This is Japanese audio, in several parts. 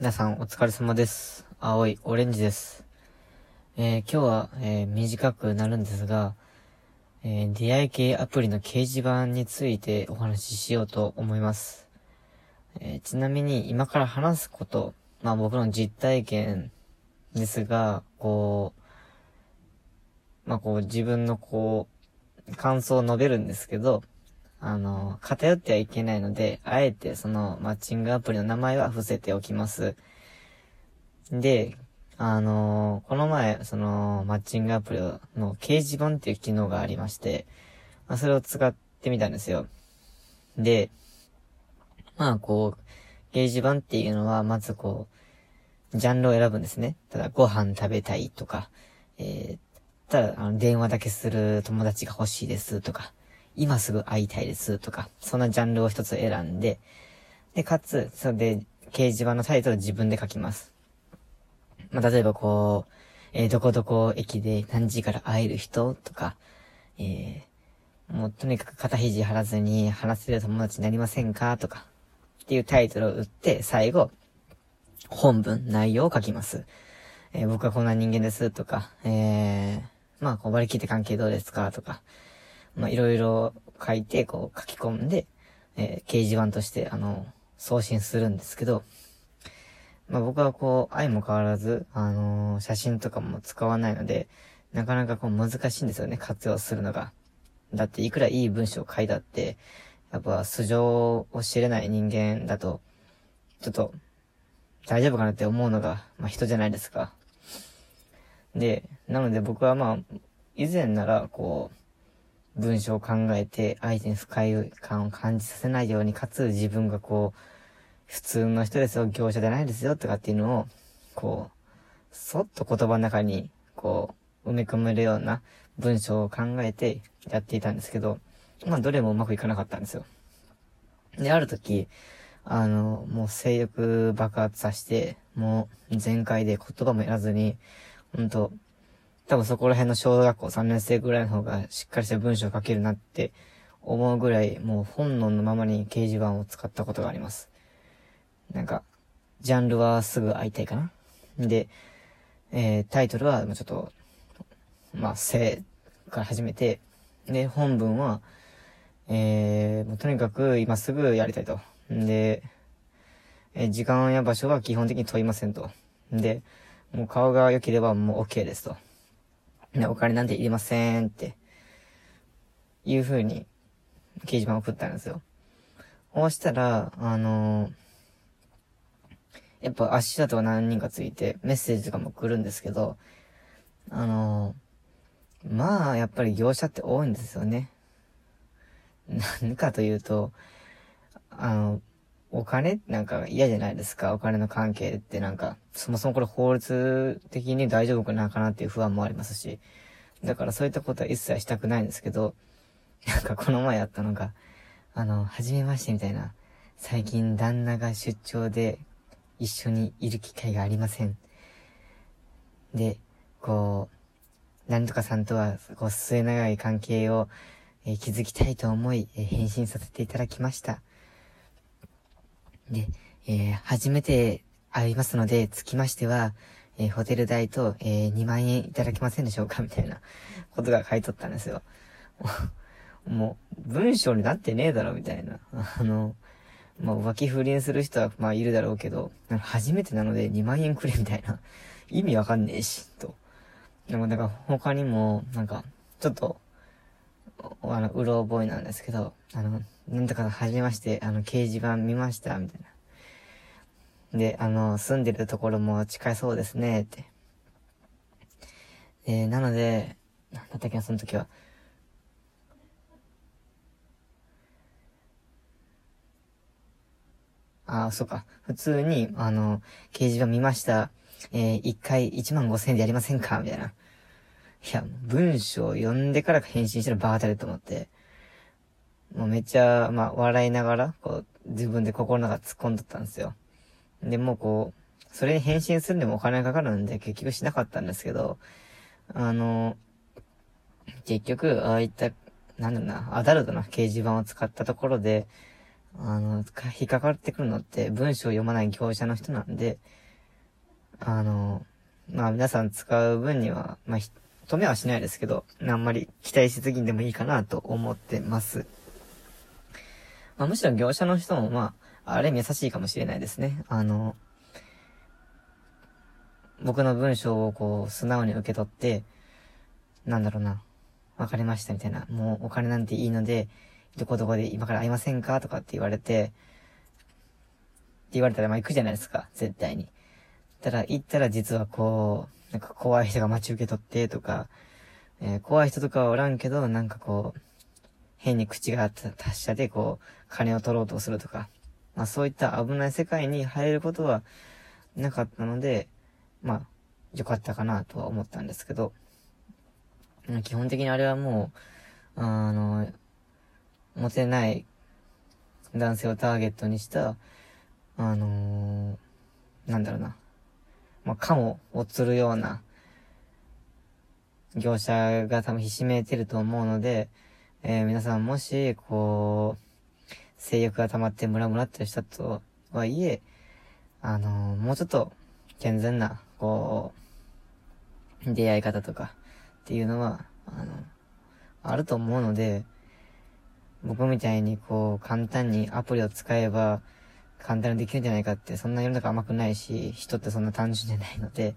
皆さんお疲れ様です。青いオレンジです。えー今日は、えー短くなるんですが、えー出会い系アプリの掲示板についてお話ししようと思います。えちなみに今から話すこと、まあ僕の実体験ですが、こう、まあこう自分のこう、感想を述べるんですけど、あの、偏ってはいけないので、あえてそのマッチングアプリの名前は伏せておきます。で、あのこの前、その、マッチングアプリの掲示板っていう機能がありまして、まあ、それを使ってみたんですよ。で、まあ、こう、掲示板っていうのは、まずこう、ジャンルを選ぶんですね。ただ、ご飯食べたいとか、えー、ただ、あの、電話だけする友達が欲しいですとか、今すぐ会いたいですとか、そんなジャンルを一つ選んで、で、かつ、それで、掲示板のタイトルを自分で書きます。まあ、例えばこう、えーどこどこ駅で何時から会える人とか、えーもうとにかく肩肘張らずに話せる友達になりませんかとか、っていうタイトルを打って、最後、本文、内容を書きます。えー僕はこんな人間ですとか、えーまあ、こう割り切って関係どうですかとか、まあ、いろいろ書いて、こう書き込んで、えー掲示板として、あの、送信するんですけど、まあ僕はこう、愛も変わらず、あのー写真とかも使わないので、なかなかこう難しいんですよね、活用するのが。だっていくらいい文章を書いたって、やっぱ素性を知れない人間だと、ちょっと、大丈夫かなって思うのが、まあ人じゃないですか。で、なので僕はまあ、以前ならこう、文章を考えて相手に不快感を感じさせないように、かつ自分がこう、普通の人ですよ、業者じゃないですよ、とかっていうのを、こう、そっと言葉の中に、こう、埋め込めるような文章を考えてやっていたんですけど、まあ、どれもうまくいかなかったんですよ。で、ある時、あの、もう性欲爆発させて、もう全開で言葉もやらずに、ほんと、多分そこら辺の小学校3年生ぐらいの方がしっかりした文章を書けるなって思うぐらい、もう本能のままに掲示板を使ったことがあります。なんか、ジャンルはすぐ会いたいかな。で、えー、タイトルは、まあちょっと、まあ、性から始めて、で、本文は、えー、もうとにかく今すぐやりたいと。で、えー時間や場所は基本的に問いませんと。で、もう顔が良ければもう OK ですと。で、お金なんていりませんって、いう風に掲示板送ったんですよ。そうしたら、あのーやっぱ足跡が何人かついて、メッセージとかも来るんですけど、あのーまあ、やっぱり業者って多いんですよね。何かというと、あの、お金なんか嫌じゃないですか？お金の関係ってなんか、そもそもこれ法律的に大丈夫かなかなっていう不安もありますし、だからそういったことは一切したくないんですけど、なんかこの前やったのが、あの、はじめましてみたいな、最近旦那が出張で一緒にいる機会がありません。で、こう、なんとかさんとは、こう、末長い関係を、えー築きたいと思い、えー返信させていただきました。で、えー初めて会いますので、つきましては、えーホテル代と、えー2万円いただけませんでしょうかみたいなことが書いとったんですよ。もう、文章になってねえだろ、みたいな。あの、まあ、浮気不倫する人は、まあ、いるだろうけど、なんか初めてなので2万円くれ、みたいな。意味わかんねえし、と。でも、だか他にも、なんか、ちょっと、あの、うろ覚えなんですけど、あの、なんとかはじめまして、あの、掲示板見ました、みたいな。で、あの、住んでるところも近いそうですね、って。えー、なので、なんだったっけな、その時は。ああ、そうか。普通に、あの、掲示板見ました。えー、一回1万5千円でやりませんかみたいな。いや、文章を読んでから返信したらバカだれと思って。もうめっちゃ、まあ、笑いながら、こう、自分で心の中突っ込んどったんですよ。で、もうこう、それに返信するにもお金がかかるんで結局しなかったんですけど、あの、結局、ああいった、なんだろうな、アダルトな掲示板を使ったところで、あの、引っかかってくるのって文章を読まない業者の人なんで、あの、まあ皆さん使う分には、まあ、止めはしないですけど、あんまり期待しすぎんでもいいかなと思ってます。まあむしろ業者の人もまあ、あれ優しいかもしれないですね。あの、僕の文章をこう、素直に受け取って、なんだろうな、わかりましたみたいな、もうお金なんていいので、どこどこで今から会いませんかとかって言われて、って言われたらまあ行くじゃないですか、絶対に。たら、行ったら実はこう、なんか怖い人が待ち受け取ってとか、えー、怖い人とかはおらんけど、なんかこう、変に口が達者でこう、金を取ろうとするとか、まあそういった危ない世界に入ることはなかったので、まあ、良かったかなとは思ったんですけど、基本的にあれはもう、あの、モテない男性をターゲットにした、あのー、なんだろうな。まあ、カモを釣るような業者が多分ひしめいてると思うので、えー、皆さんもし、こう、性欲が溜まってムラムラってしたとはいえ、あのー、もうちょっと健全な、こう、出会い方とかっていうのは、あの、あると思うので、僕みたいにこう、簡単にアプリを使えば、簡単にできるんじゃないかって、そんな世の中甘くないし、人ってそんな単純じゃないので、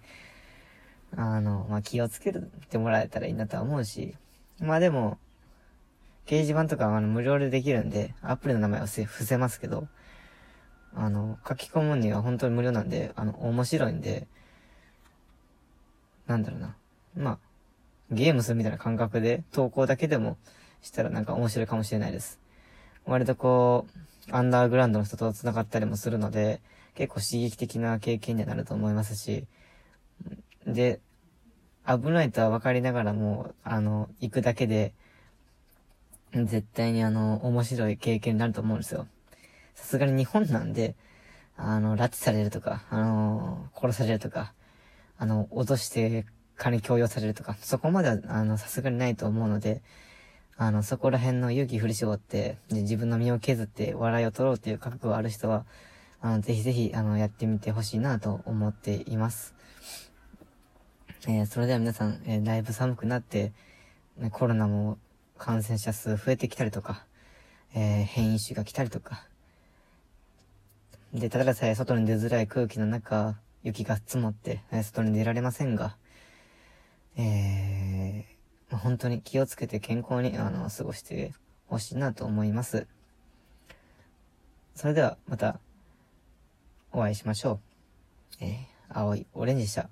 あの、まあ、気をつけてもらえたらいいなとは思うし、まあでも、掲示板とかあの無料でできるんで、アプリの名前は伏せますけど、あの、書き込むには本当に無料なんで、あの、面白いんで、なんだろうな。まあ、ゲームするみたいな感覚で投稿だけでもしたらなんか面白いかもしれないです。割とこう、アンダーグラウンドの人と繋がったりもするので、結構刺激的な経験になると思いますし、で、危ないとは分かりながらも、あの、行くだけで、絶対にあの、面白い経験になると思うんですよ。さすがに日本なんで、あの、拉致されるとか、あの、殺されるとか、あの、脅して金強要されるとか、そこまでは、あの、さすがにないと思うので、あの、そこら辺の勇気振り絞って、自分の身を削って笑いを取ろうっていう覚悟がある人は、あの、ぜひぜひ、あの、やってみてほしいなと思っています。えー、それでは皆さん、えー、だいぶ寒くなって、ね、コロナも感染者数増えてきたりとか、えー、変異種が来たりとか。で、たださえ外に出づらい空気の中、雪が積もって、え外に出られませんが、えー、本当に気をつけて健康に、あの、過ごしてほしいなと思います。それでは、また、お会いしましょう。えー、青いオレンジでした。